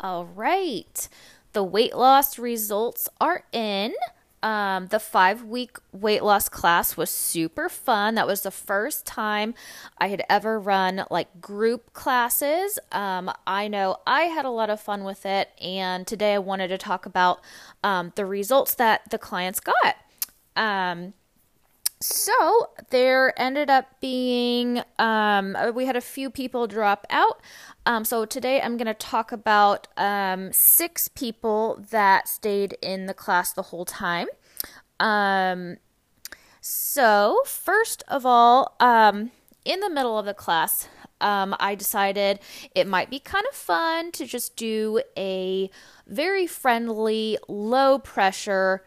All right. The weight loss results are in. Um, the five week weight loss class was super fun. That was the first time I had ever run like group classes. Um, I know I had a lot of fun with it, and today I wanted to talk about um, the results that the clients got. Um, so there ended up being um, we had a few people drop out. Um, so today i'm going to talk about um, six people that stayed in the class the whole time. Um, so first of all um, in the middle of the class um, I decided it might be kind of fun to just do a very friendly, low pressure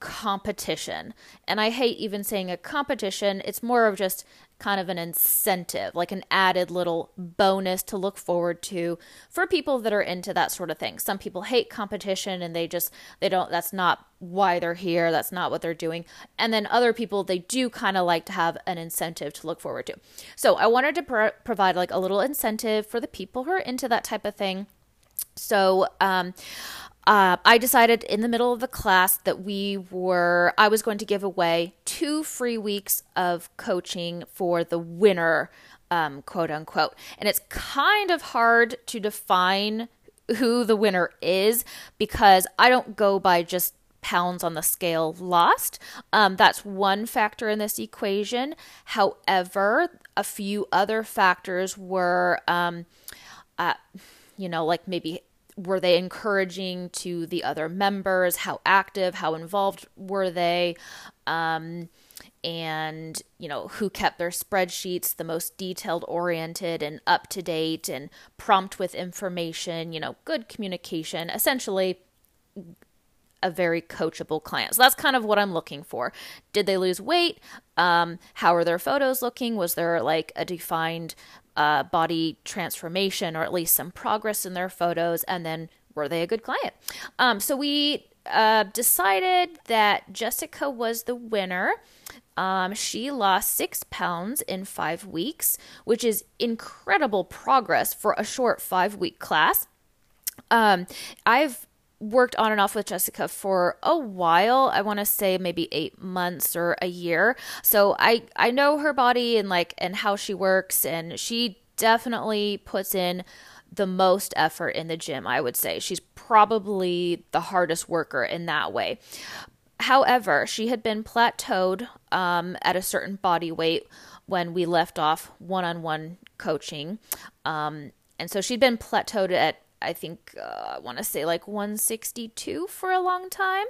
competition. And I hate even saying a competition, it's more of just kind of an incentive, like an added little bonus to look forward to for people that are into that sort of thing. Some people hate competition and they just they don't that's not why they're here, that's not what they're doing. And then other people they do kind of like to have an incentive to look forward to. So, I wanted to pro- provide like a little incentive for the people who are into that type of thing. So, um, uh, I decided in the middle of the class that we were, I was going to give away two free weeks of coaching for the winner, um, quote unquote. And it's kind of hard to define who the winner is because I don't go by just pounds on the scale lost. Um, that's one factor in this equation. However, a few other factors were, um, uh, you know, like maybe were they encouraging to the other members? How active, how involved were they? Um, and you know who kept their spreadsheets the most detailed oriented and up to date and prompt with information you know good communication essentially a very coachable client so that's kind of what i'm looking for did they lose weight um, how are their photos looking was there like a defined uh, body transformation or at least some progress in their photos, and then were they a good client? Um, so we uh, decided that Jessica was the winner. Um, she lost six pounds in five weeks, which is incredible progress for a short five week class. Um, I've worked on and off with Jessica for a while. I want to say maybe 8 months or a year. So I I know her body and like and how she works and she definitely puts in the most effort in the gym, I would say. She's probably the hardest worker in that way. However, she had been plateaued um, at a certain body weight when we left off one on one coaching. Um, and so she'd been plateaued at I think uh, I want to say like 162 for a long time.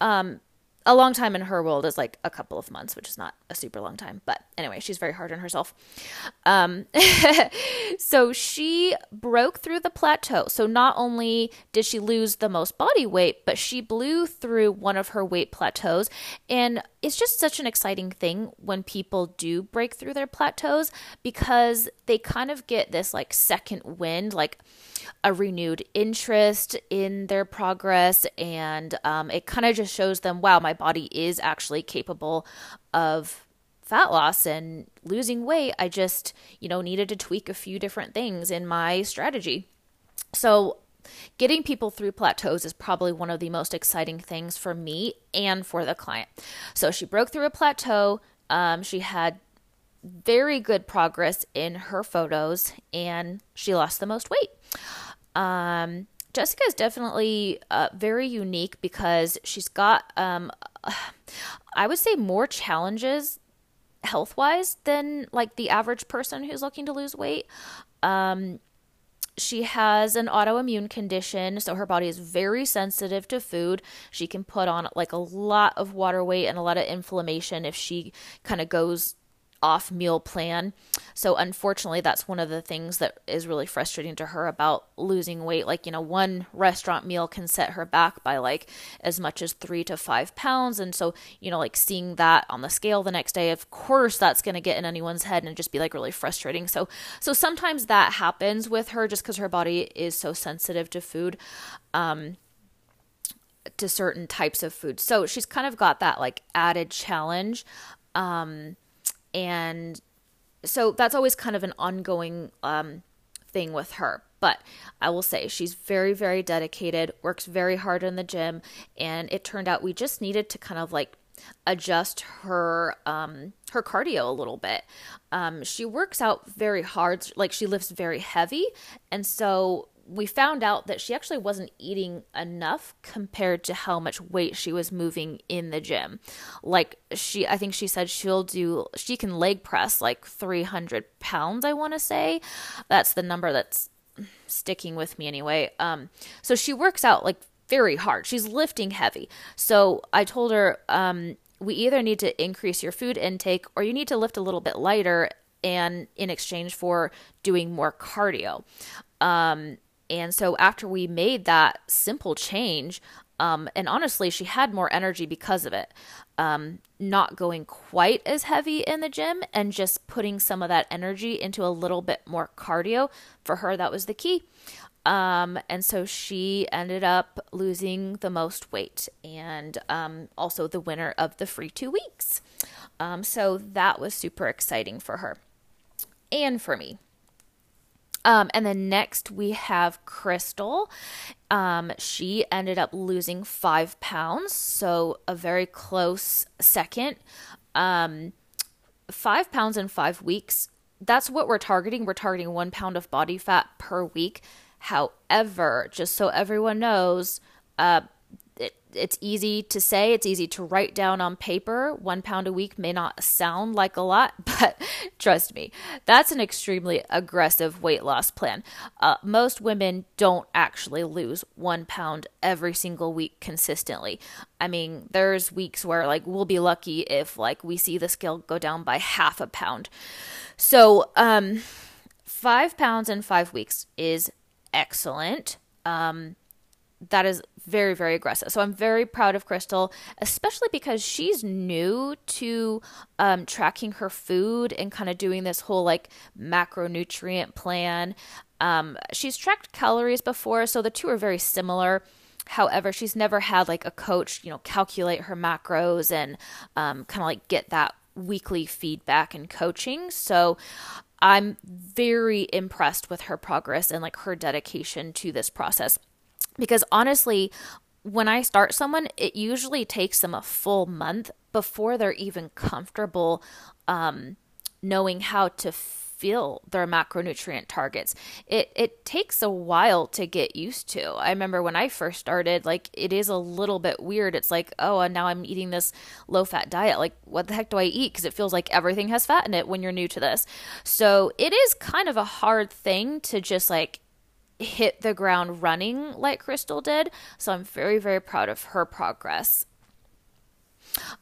Um, a long time in her world is like a couple of months, which is not a super long time. But anyway, she's very hard on herself. Um, so she broke through the plateau. So not only did she lose the most body weight, but she blew through one of her weight plateaus. And it's just such an exciting thing when people do break through their plateaus because they kind of get this like second wind, like a renewed interest in their progress. And um, it kind of just shows them, wow, my body is actually capable of fat loss and losing weight. I just, you know, needed to tweak a few different things in my strategy. So, getting people through plateaus is probably one of the most exciting things for me and for the client. So, she broke through a plateau. Um, she had very good progress in her photos and she lost the most weight. Um, Jessica is definitely uh, very unique because she's got, um, I would say, more challenges health wise than like the average person who's looking to lose weight. Um, she has an autoimmune condition, so her body is very sensitive to food. She can put on like a lot of water weight and a lot of inflammation if she kind of goes off meal plan. So unfortunately, that's one of the things that is really frustrating to her about losing weight. Like, you know, one restaurant meal can set her back by like as much as three to five pounds. And so, you know, like seeing that on the scale the next day, of course, that's going to get in anyone's head and just be like really frustrating. So, so sometimes that happens with her just because her body is so sensitive to food. Um, to certain types of food. So she's kind of got that like added challenge. Um, and so that's always kind of an ongoing um, thing with her. But I will say she's very, very dedicated, works very hard in the gym, and it turned out we just needed to kind of like adjust her um, her cardio a little bit. Um, she works out very hard, like she lifts very heavy, and so we found out that she actually wasn't eating enough compared to how much weight she was moving in the gym. Like she, I think she said she'll do, she can leg press like 300 pounds, I want to say. That's the number that's sticking with me anyway. Um, so she works out like very hard. She's lifting heavy. So I told her, um, we either need to increase your food intake or you need to lift a little bit lighter and in exchange for doing more cardio. Um, and so after we made that simple change, um, and honestly, she had more energy because of it. Um, not going quite as heavy in the gym and just putting some of that energy into a little bit more cardio. For her, that was the key. Um, and so she ended up losing the most weight and um, also the winner of the free two weeks. Um, so that was super exciting for her and for me. Um, and then next we have Crystal. Um, she ended up losing five pounds, so a very close second. Um, five pounds in five weeks. That's what we're targeting. We're targeting one pound of body fat per week. However, just so everyone knows, uh, it's easy to say, it's easy to write down on paper. One pound a week may not sound like a lot, but trust me, that's an extremely aggressive weight loss plan. Uh, most women don't actually lose one pound every single week consistently. I mean, there's weeks where like we'll be lucky if like we see the scale go down by half a pound. So, um, five pounds in five weeks is excellent. Um, that is very very aggressive. So i'm very proud of crystal especially because she's new to um, tracking her food and kind of doing this whole like macronutrient plan. Um, she's tracked calories before so the two are very similar. However she's never had like a coach you know calculate her macros and um, kind of like get that weekly feedback and coaching. So i'm very impressed with her progress and like her dedication to this process because honestly, when I start someone, it usually takes them a full month before they're even comfortable um, knowing how to fill their macronutrient targets. It it takes a while to get used to. I remember when I first started, like it is a little bit weird. It's like, oh, and now I'm eating this low fat diet. Like, what the heck do I eat? Because it feels like everything has fat in it when you're new to this. So it is kind of a hard thing to just like hit the ground running like Crystal did. So I'm very, very proud of her progress.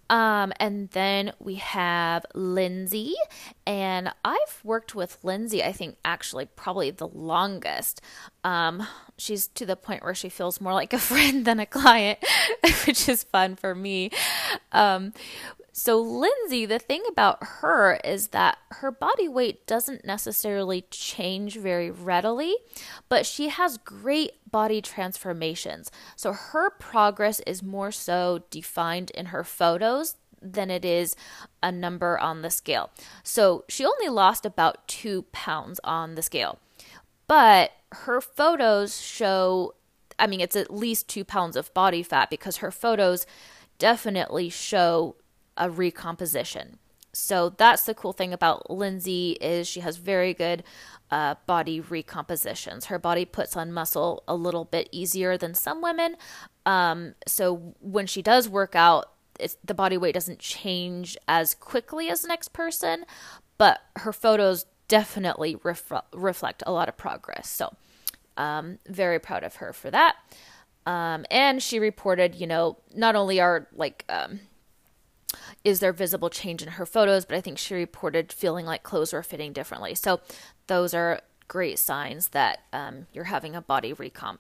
Um, and then we have Lindsay, and I've worked with Lindsay, I think actually probably the longest. Um, she's to the point where she feels more like a friend than a client, which is fun for me. Um, so, Lindsay, the thing about her is that her body weight doesn't necessarily change very readily, but she has great body transformations. So, her progress is more so defined in her photos than it is a number on the scale. So, she only lost about two pounds on the scale, but her photos show, I mean, it's at least two pounds of body fat because her photos definitely show a recomposition. So that's the cool thing about Lindsay is she has very good uh, body recompositions. Her body puts on muscle a little bit easier than some women. Um, so when she does work out, the body weight doesn't change as quickly as the next person, but her photos definitely ref- reflect a lot of progress. So um, very proud of her for that. Um, and she reported, you know, not only are like um, is there visible change in her photos, but I think she reported feeling like clothes were fitting differently. So those are great signs that um, you're having a body recomp.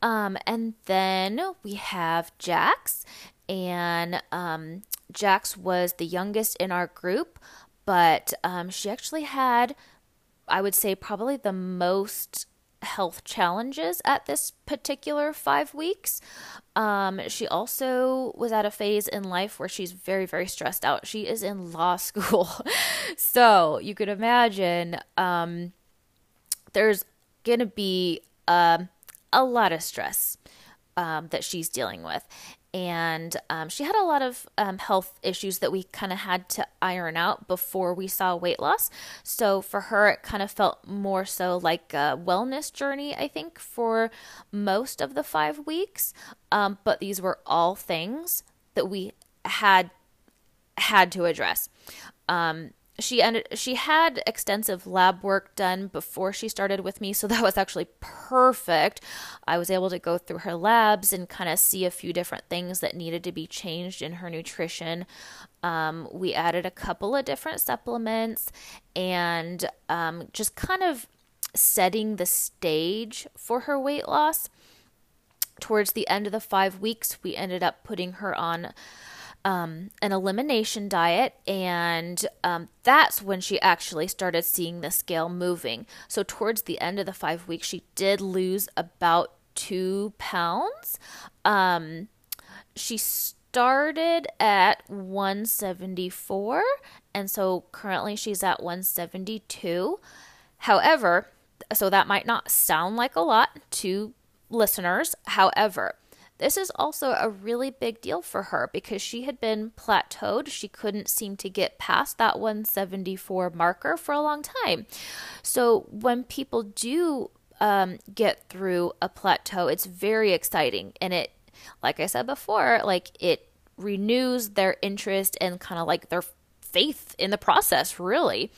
Um, and then we have Jax, and um, Jax was the youngest in our group, but um, she actually had, I would say, probably the most health challenges at this particular five weeks. Um, she also was at a phase in life where she's very, very stressed out. She is in law school. so you could imagine um, there's going to be uh, a lot of stress um, that she's dealing with and um, she had a lot of um, health issues that we kind of had to iron out before we saw weight loss. So for her, it kind of felt more so like a wellness journey, I think, for most of the five weeks. Um, but these were all things that we had had to address. Um, she ended she had extensive lab work done before she started with me so that was actually perfect. I was able to go through her labs and kind of see a few different things that needed to be changed in her nutrition. Um, we added a couple of different supplements and um, just kind of setting the stage for her weight loss. Towards the end of the five weeks we ended up putting her on um, an elimination diet, and um, that's when she actually started seeing the scale moving. So, towards the end of the five weeks, she did lose about two pounds. Um, she started at 174, and so currently she's at 172. However, so that might not sound like a lot to listeners. However, this is also a really big deal for her because she had been plateaued. She couldn't seem to get past that 174 marker for a long time. So when people do um, get through a plateau, it's very exciting. And it, like I said before, like it renews their interest and kind of like their faith in the process, really.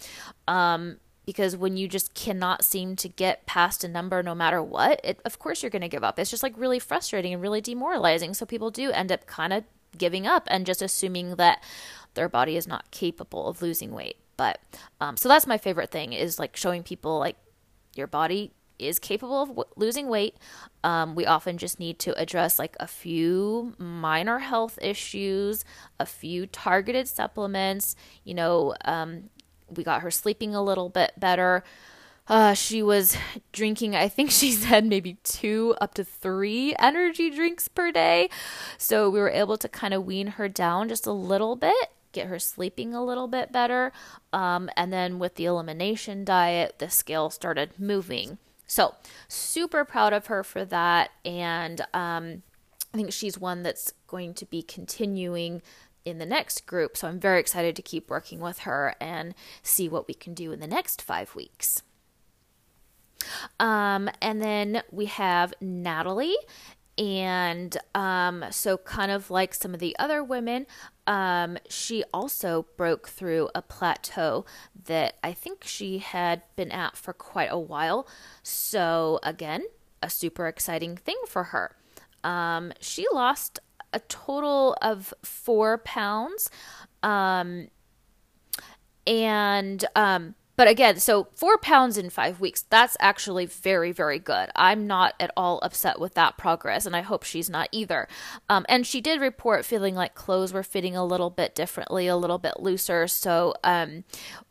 Um, because when you just cannot seem to get past a number no matter what it, of course you're going to give up. It's just like really frustrating and really demoralizing. So people do end up kind of giving up and just assuming that their body is not capable of losing weight. But um, so that's my favorite thing is like showing people like your body is capable of w- losing weight. Um, we often just need to address like a few minor health issues, a few targeted supplements, you know, um, we got her sleeping a little bit better. Uh, she was drinking, I think she said maybe two up to three energy drinks per day. So we were able to kind of wean her down just a little bit, get her sleeping a little bit better. Um, and then with the elimination diet, the scale started moving. So super proud of her for that. And um, I think she's one that's going to be continuing in the next group. So I'm very excited to keep working with her and see what we can do in the next five weeks. Um, and then we have Natalie. And um, so, kind of like some of the other women, um, she also broke through a plateau that I think she had been at for quite a while. So, again, a super exciting thing for her. Um, she lost a total of four pounds. Um, and, um, but again, so four pounds in five weeks, that's actually very, very good. I'm not at all upset with that progress, and I hope she's not either. Um, and she did report feeling like clothes were fitting a little bit differently, a little bit looser. So um,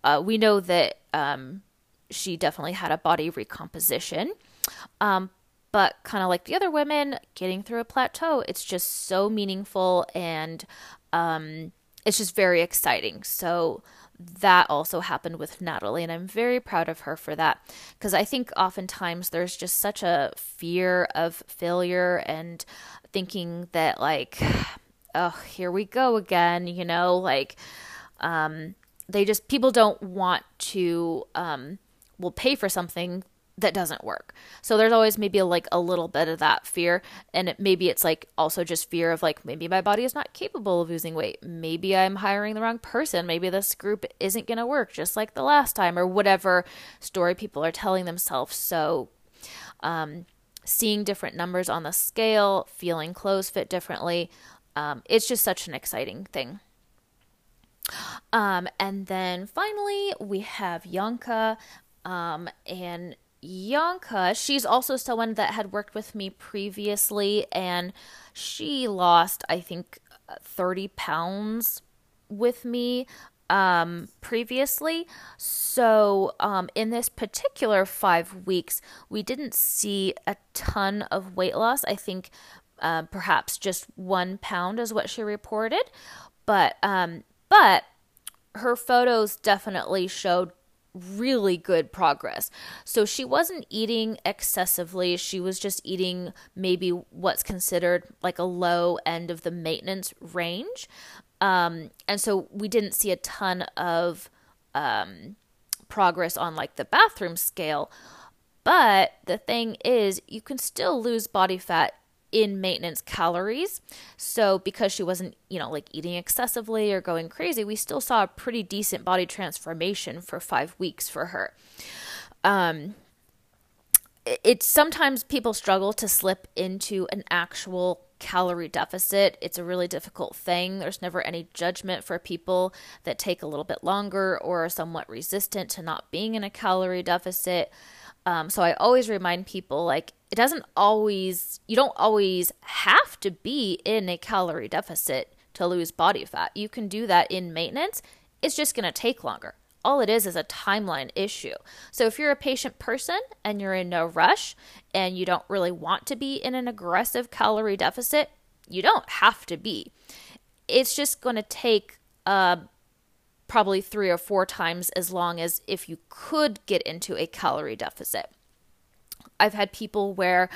uh, we know that um, she definitely had a body recomposition. Um, but kind of like the other women getting through a plateau it's just so meaningful and um, it's just very exciting. So that also happened with Natalie, and I'm very proud of her for that. Because I think oftentimes there's just such a fear of failure and thinking that, like, oh, here we go again, you know, like, um, they just, people don't want to, um, will pay for something that doesn't work. So there's always maybe like a little bit of that fear and it, maybe it's like also just fear of like maybe my body is not capable of losing weight. Maybe I'm hiring the wrong person. Maybe this group isn't going to work just like the last time or whatever story people are telling themselves. So um, seeing different numbers on the scale, feeling clothes fit differently, um, it's just such an exciting thing. Um, and then finally, we have Yanka. Um, and Yanka, she's also someone that had worked with me previously, and she lost, I think, 30 pounds with me. um, previously. So, um, in this particular five weeks, we didn't see a ton of weight loss. I think uh, perhaps just one pound is what she reported, but um, but her photos definitely showed really good progress. So she wasn't eating excessively. She was just eating maybe what's considered like a low end of the maintenance range. Um, and so we didn't see a ton of um, progress on like the bathroom scale. But the thing is, you can still lose body fat in maintenance calories. So because she wasn't, you know, like eating excessively or going crazy, we still saw a pretty decent body transformation for 5 weeks for her. Um it's sometimes people struggle to slip into an actual calorie deficit. It's a really difficult thing. There's never any judgment for people that take a little bit longer or are somewhat resistant to not being in a calorie deficit. Um, so I always remind people like it doesn't always, you don't always have to be in a calorie deficit to lose body fat. You can do that in maintenance. It's just going to take longer all it is is a timeline issue. So if you're a patient person and you're in no rush and you don't really want to be in an aggressive calorie deficit, you don't have to be. It's just going to take uh, probably three or four times as long as if you could get into a calorie deficit. I've had people where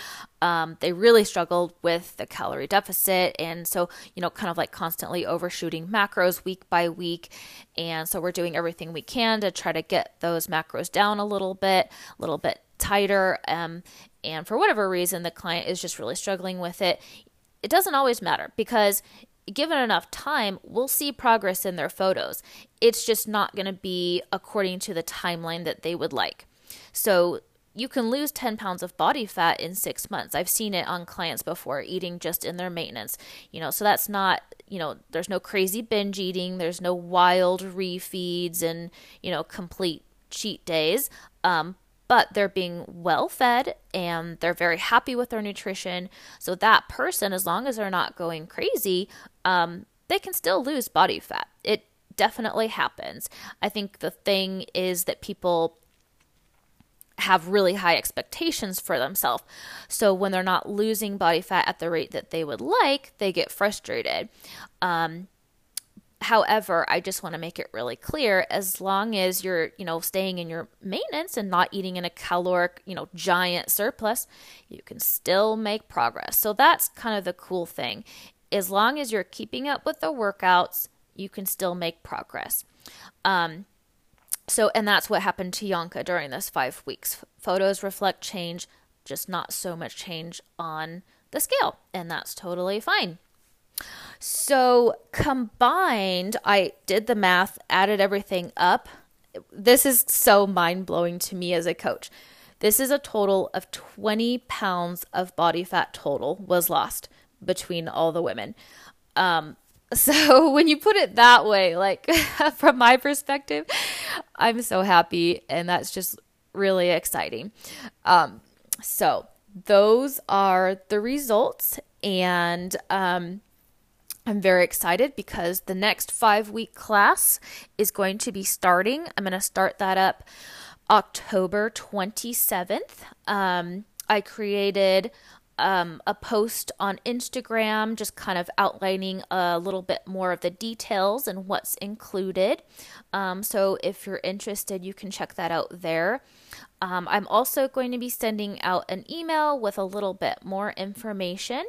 um, they really struggled with the calorie deficit. And so, you know, kind of like constantly overshooting macros week by week. And so we're doing everything we can to try to get those macros down a little bit, a little bit tighter. Um, and for whatever reason, the client is just really struggling with it. It doesn't always matter because given enough time, we'll see progress in their photos. It's just not going to be according to the timeline that they would like. So, you can lose 10 pounds of body fat in six months. I've seen it on clients before eating just in their maintenance. You know, so that's not, you know, there's no crazy binge eating, there's no wild refeeds and, you know, complete cheat days. Um, but they're being well fed and they're very happy with their nutrition. So that person, as long as they're not going crazy, um, they can still lose body fat. It definitely happens. I think the thing is that people have really high expectations for themselves. So when they're not losing body fat at the rate that they would like, they get frustrated. Um, however, I just want to make it really clear as long as you're, you know, staying in your maintenance and not eating in a caloric, you know, giant surplus, you can still make progress. So that's kind of the cool thing. As long as you're keeping up with the workouts, you can still make progress. Um, so, and that's what happened to Yanka during this five weeks. Photos reflect change, just not so much change on the scale, and that's totally fine. So, combined, I did the math, added everything up. This is so mind blowing to me as a coach. This is a total of 20 pounds of body fat total was lost between all the women. Um, so when you put it that way, like from my perspective, I'm so happy, and that's just really exciting. Um, so those are the results, and um, I'm very excited because the next five week class is going to be starting. I'm going to start that up October 27th. Um, I created um, a post on Instagram just kind of outlining a little bit more of the details and what's included. Um, so if you're interested, you can check that out there. Um, I'm also going to be sending out an email with a little bit more information.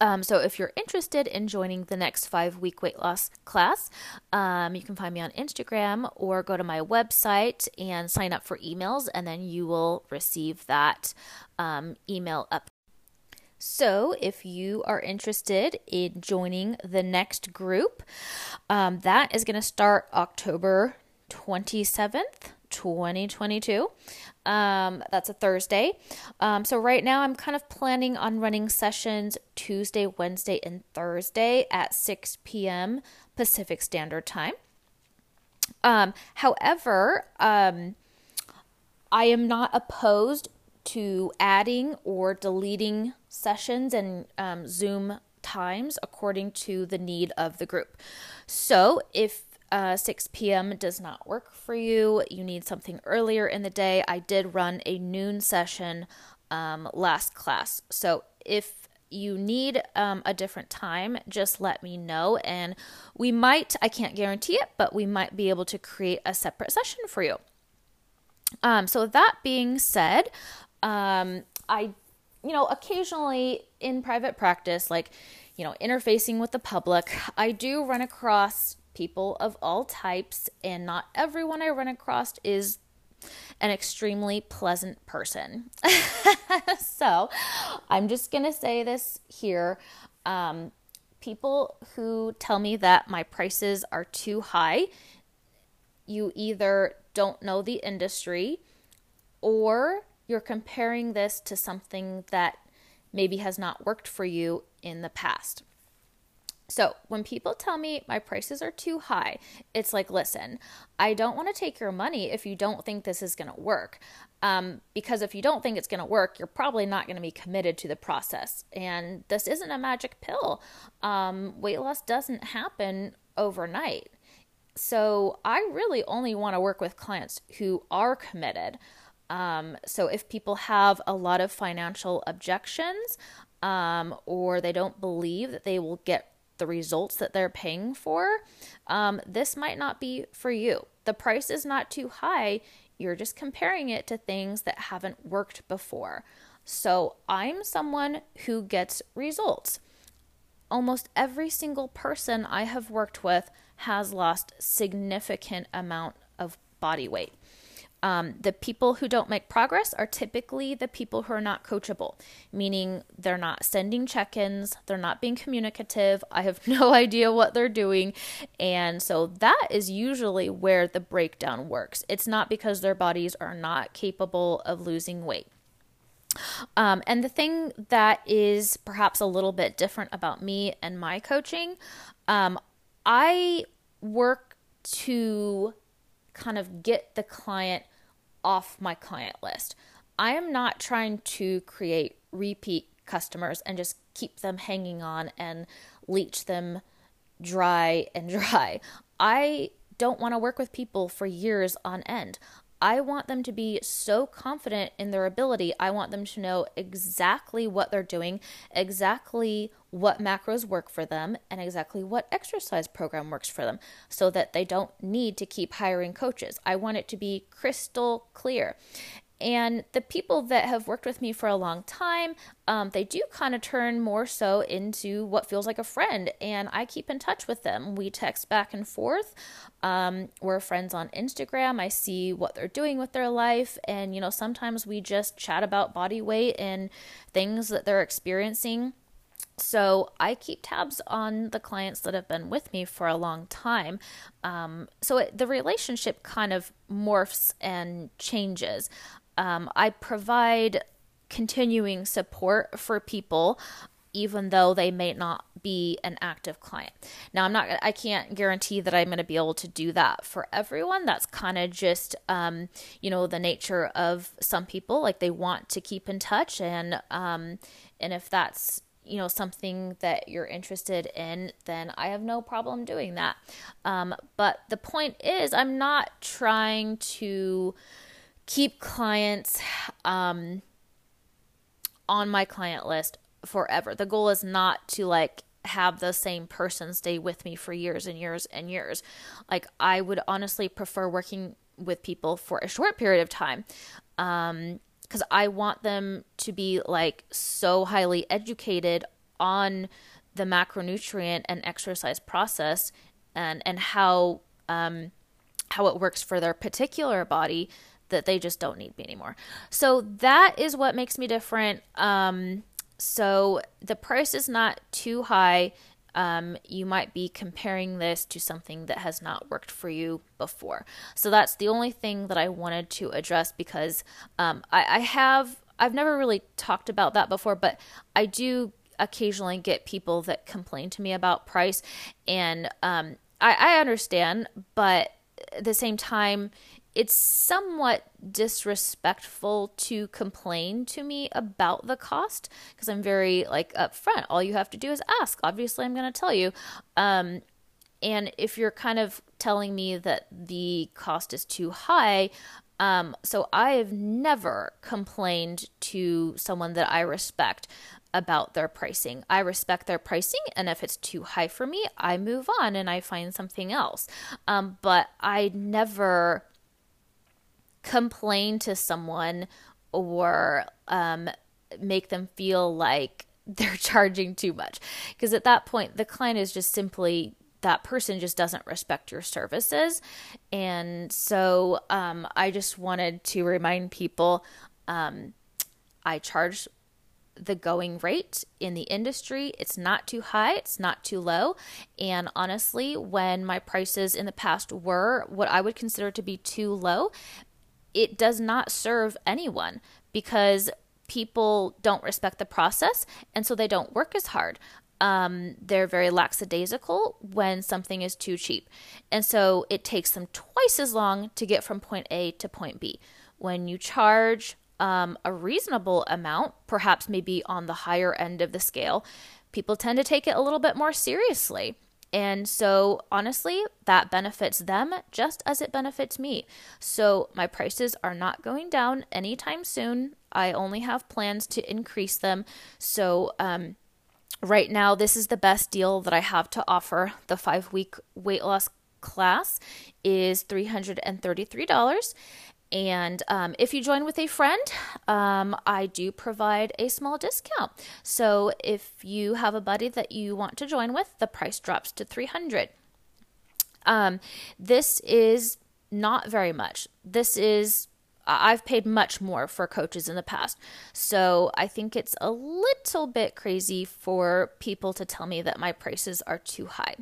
Um, so if you're interested in joining the next five week weight loss class, um, you can find me on Instagram or go to my website and sign up for emails, and then you will receive that um, email up so, if you are interested in joining the next group, um, that is going to start October 27th, 2022. Um, that's a Thursday. Um, so, right now, I'm kind of planning on running sessions Tuesday, Wednesday, and Thursday at 6 p.m. Pacific Standard Time. Um, however, um, I am not opposed to adding or deleting sessions and um, Zoom times according to the need of the group. So if uh, 6 p.m. does not work for you, you need something earlier in the day, I did run a noon session um, last class. So if you need um, a different time, just let me know. And we might, I can't guarantee it, but we might be able to create a separate session for you. Um, so, that being said, um, I, you know, occasionally in private practice, like, you know, interfacing with the public, I do run across people of all types, and not everyone I run across is an extremely pleasant person. so I'm just going to say this here. Um, people who tell me that my prices are too high, you either don't know the industry or you're comparing this to something that maybe has not worked for you in the past. So, when people tell me my prices are too high, it's like, listen, I don't want to take your money if you don't think this is going to work. Um, because if you don't think it's going to work, you're probably not going to be committed to the process. And this isn't a magic pill. Um, weight loss doesn't happen overnight. So, I really only want to work with clients who are committed. Um, so, if people have a lot of financial objections, um, or they don't believe that they will get the results that they're paying for, um, this might not be for you. The price is not too high. You're just comparing it to things that haven't worked before. So I'm someone who gets results. Almost every single person I have worked with has lost significant amount of body weight. Um, the people who don't make progress are typically the people who are not coachable, meaning they're not sending check ins, they're not being communicative. I have no idea what they're doing. And so that is usually where the breakdown works. It's not because their bodies are not capable of losing weight. Um, and the thing that is perhaps a little bit different about me and my coaching, um, I work to kind of get the client off my client list. I am not trying to create repeat customers and just keep them hanging on and leech them dry and dry. I don't want to work with people for years on end. I want them to be so confident in their ability. I want them to know exactly what they're doing, exactly what macros work for them, and exactly what exercise program works for them so that they don't need to keep hiring coaches. I want it to be crystal clear. And the people that have worked with me for a long time, um, they do kind of turn more so into what feels like a friend. And I keep in touch with them. We text back and forth. Um, we're friends on Instagram. I see what they're doing with their life. And, you know, sometimes we just chat about body weight and things that they're experiencing. So I keep tabs on the clients that have been with me for a long time. Um, so it, the relationship kind of morphs and changes. Um, I provide continuing support for people even though they may not be an active client. Now, I'm not, I can't guarantee that I'm going to be able to do that for everyone. That's kind of just, um, you know, the nature of some people. Like they want to keep in touch, and um, and if that's you know something that you're interested in, then I have no problem doing that. Um, but the point is, I'm not trying to keep clients um, on my client list forever. The goal is not to like have the same person stay with me for years and years and years. Like I would honestly prefer working with people for a short period of time. Um because I want them to be like so highly educated on the macronutrient and exercise process and and how um how it works for their particular body that they just don't need me anymore. So that is what makes me different. Um, so the price is not too high. Um, you might be comparing this to something that has not worked for you before. So that's the only thing that I wanted to address because um, I, I have I've never really talked about that before, but I do occasionally get people that complain to me about price, and um, I, I understand, but at the same time, it's somewhat disrespectful to complain to me about the cost because I'm very like upfront. All you have to do is ask. Obviously, I'm going to tell you. Um, and if you're kind of telling me that the cost is too high. Um, so I have never complained to someone that I respect about their pricing. I respect their pricing, and if it's too high for me, I move on and I find something else. Um, but I never complain to someone or um, make them feel like they're charging too much. Because at that point, the client is just simply that person just doesn't respect your services. And so um, I just wanted to remind people um, I charge the going rate in the industry. It's not too high, it's not too low. And honestly, when my prices in the past were what I would consider to be too low, it does not serve anyone because people don't respect the process and so they don't work as hard. Um, they're very lackadaisical when something is too cheap. And so it takes them twice as long to get from point A to point B. When you charge um, a reasonable amount, perhaps maybe on the higher end of the scale, people tend to take it a little bit more seriously. And so, honestly, that benefits them just as it benefits me. So, my prices are not going down anytime soon. I only have plans to increase them. So, um, right now, this is the best deal that I have to offer. The five week weight loss class is $333. And um, if you join with a friend, um, I do provide a small discount. So if you have a buddy that you want to join with, the price drops to 300. Um, this is not very much. This is I've paid much more for coaches in the past. So I think it's a little bit crazy for people to tell me that my prices are too high.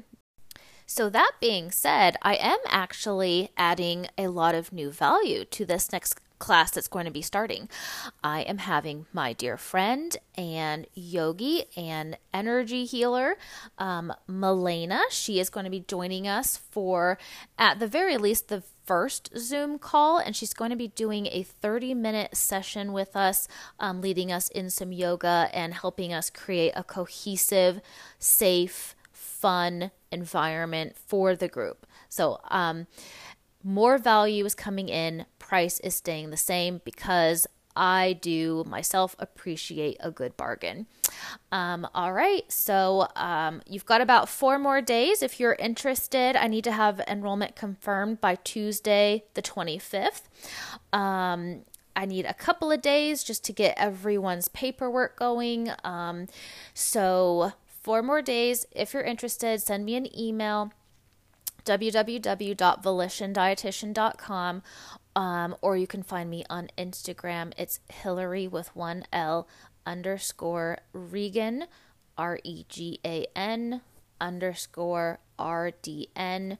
So, that being said, I am actually adding a lot of new value to this next class that's going to be starting. I am having my dear friend and yogi and energy healer, um, Milena. She is going to be joining us for, at the very least, the first Zoom call, and she's going to be doing a 30 minute session with us, um, leading us in some yoga and helping us create a cohesive, safe, fun environment for the group. So, um, more value is coming in, price is staying the same because I do myself appreciate a good bargain. Um, all right, so um, you've got about four more days. If you're interested, I need to have enrollment confirmed by Tuesday, the 25th. Um, I need a couple of days just to get everyone's paperwork going. Um, so four more days. If you're interested, send me an email www.volitiondietitian.com um, or you can find me on Instagram. It's Hillary with one L underscore Regan, R E G A N underscore RDN.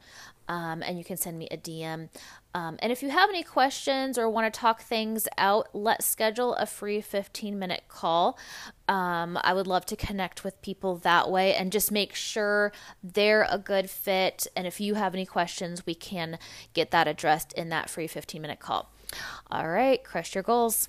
Um, and you can send me a DM. Um, and if you have any questions or want to talk things out, let's schedule a free 15 minute call. Um, I would love to connect with people that way and just make sure they're a good fit. And if you have any questions, we can get that addressed in that free 15 minute call. All right, crush your goals.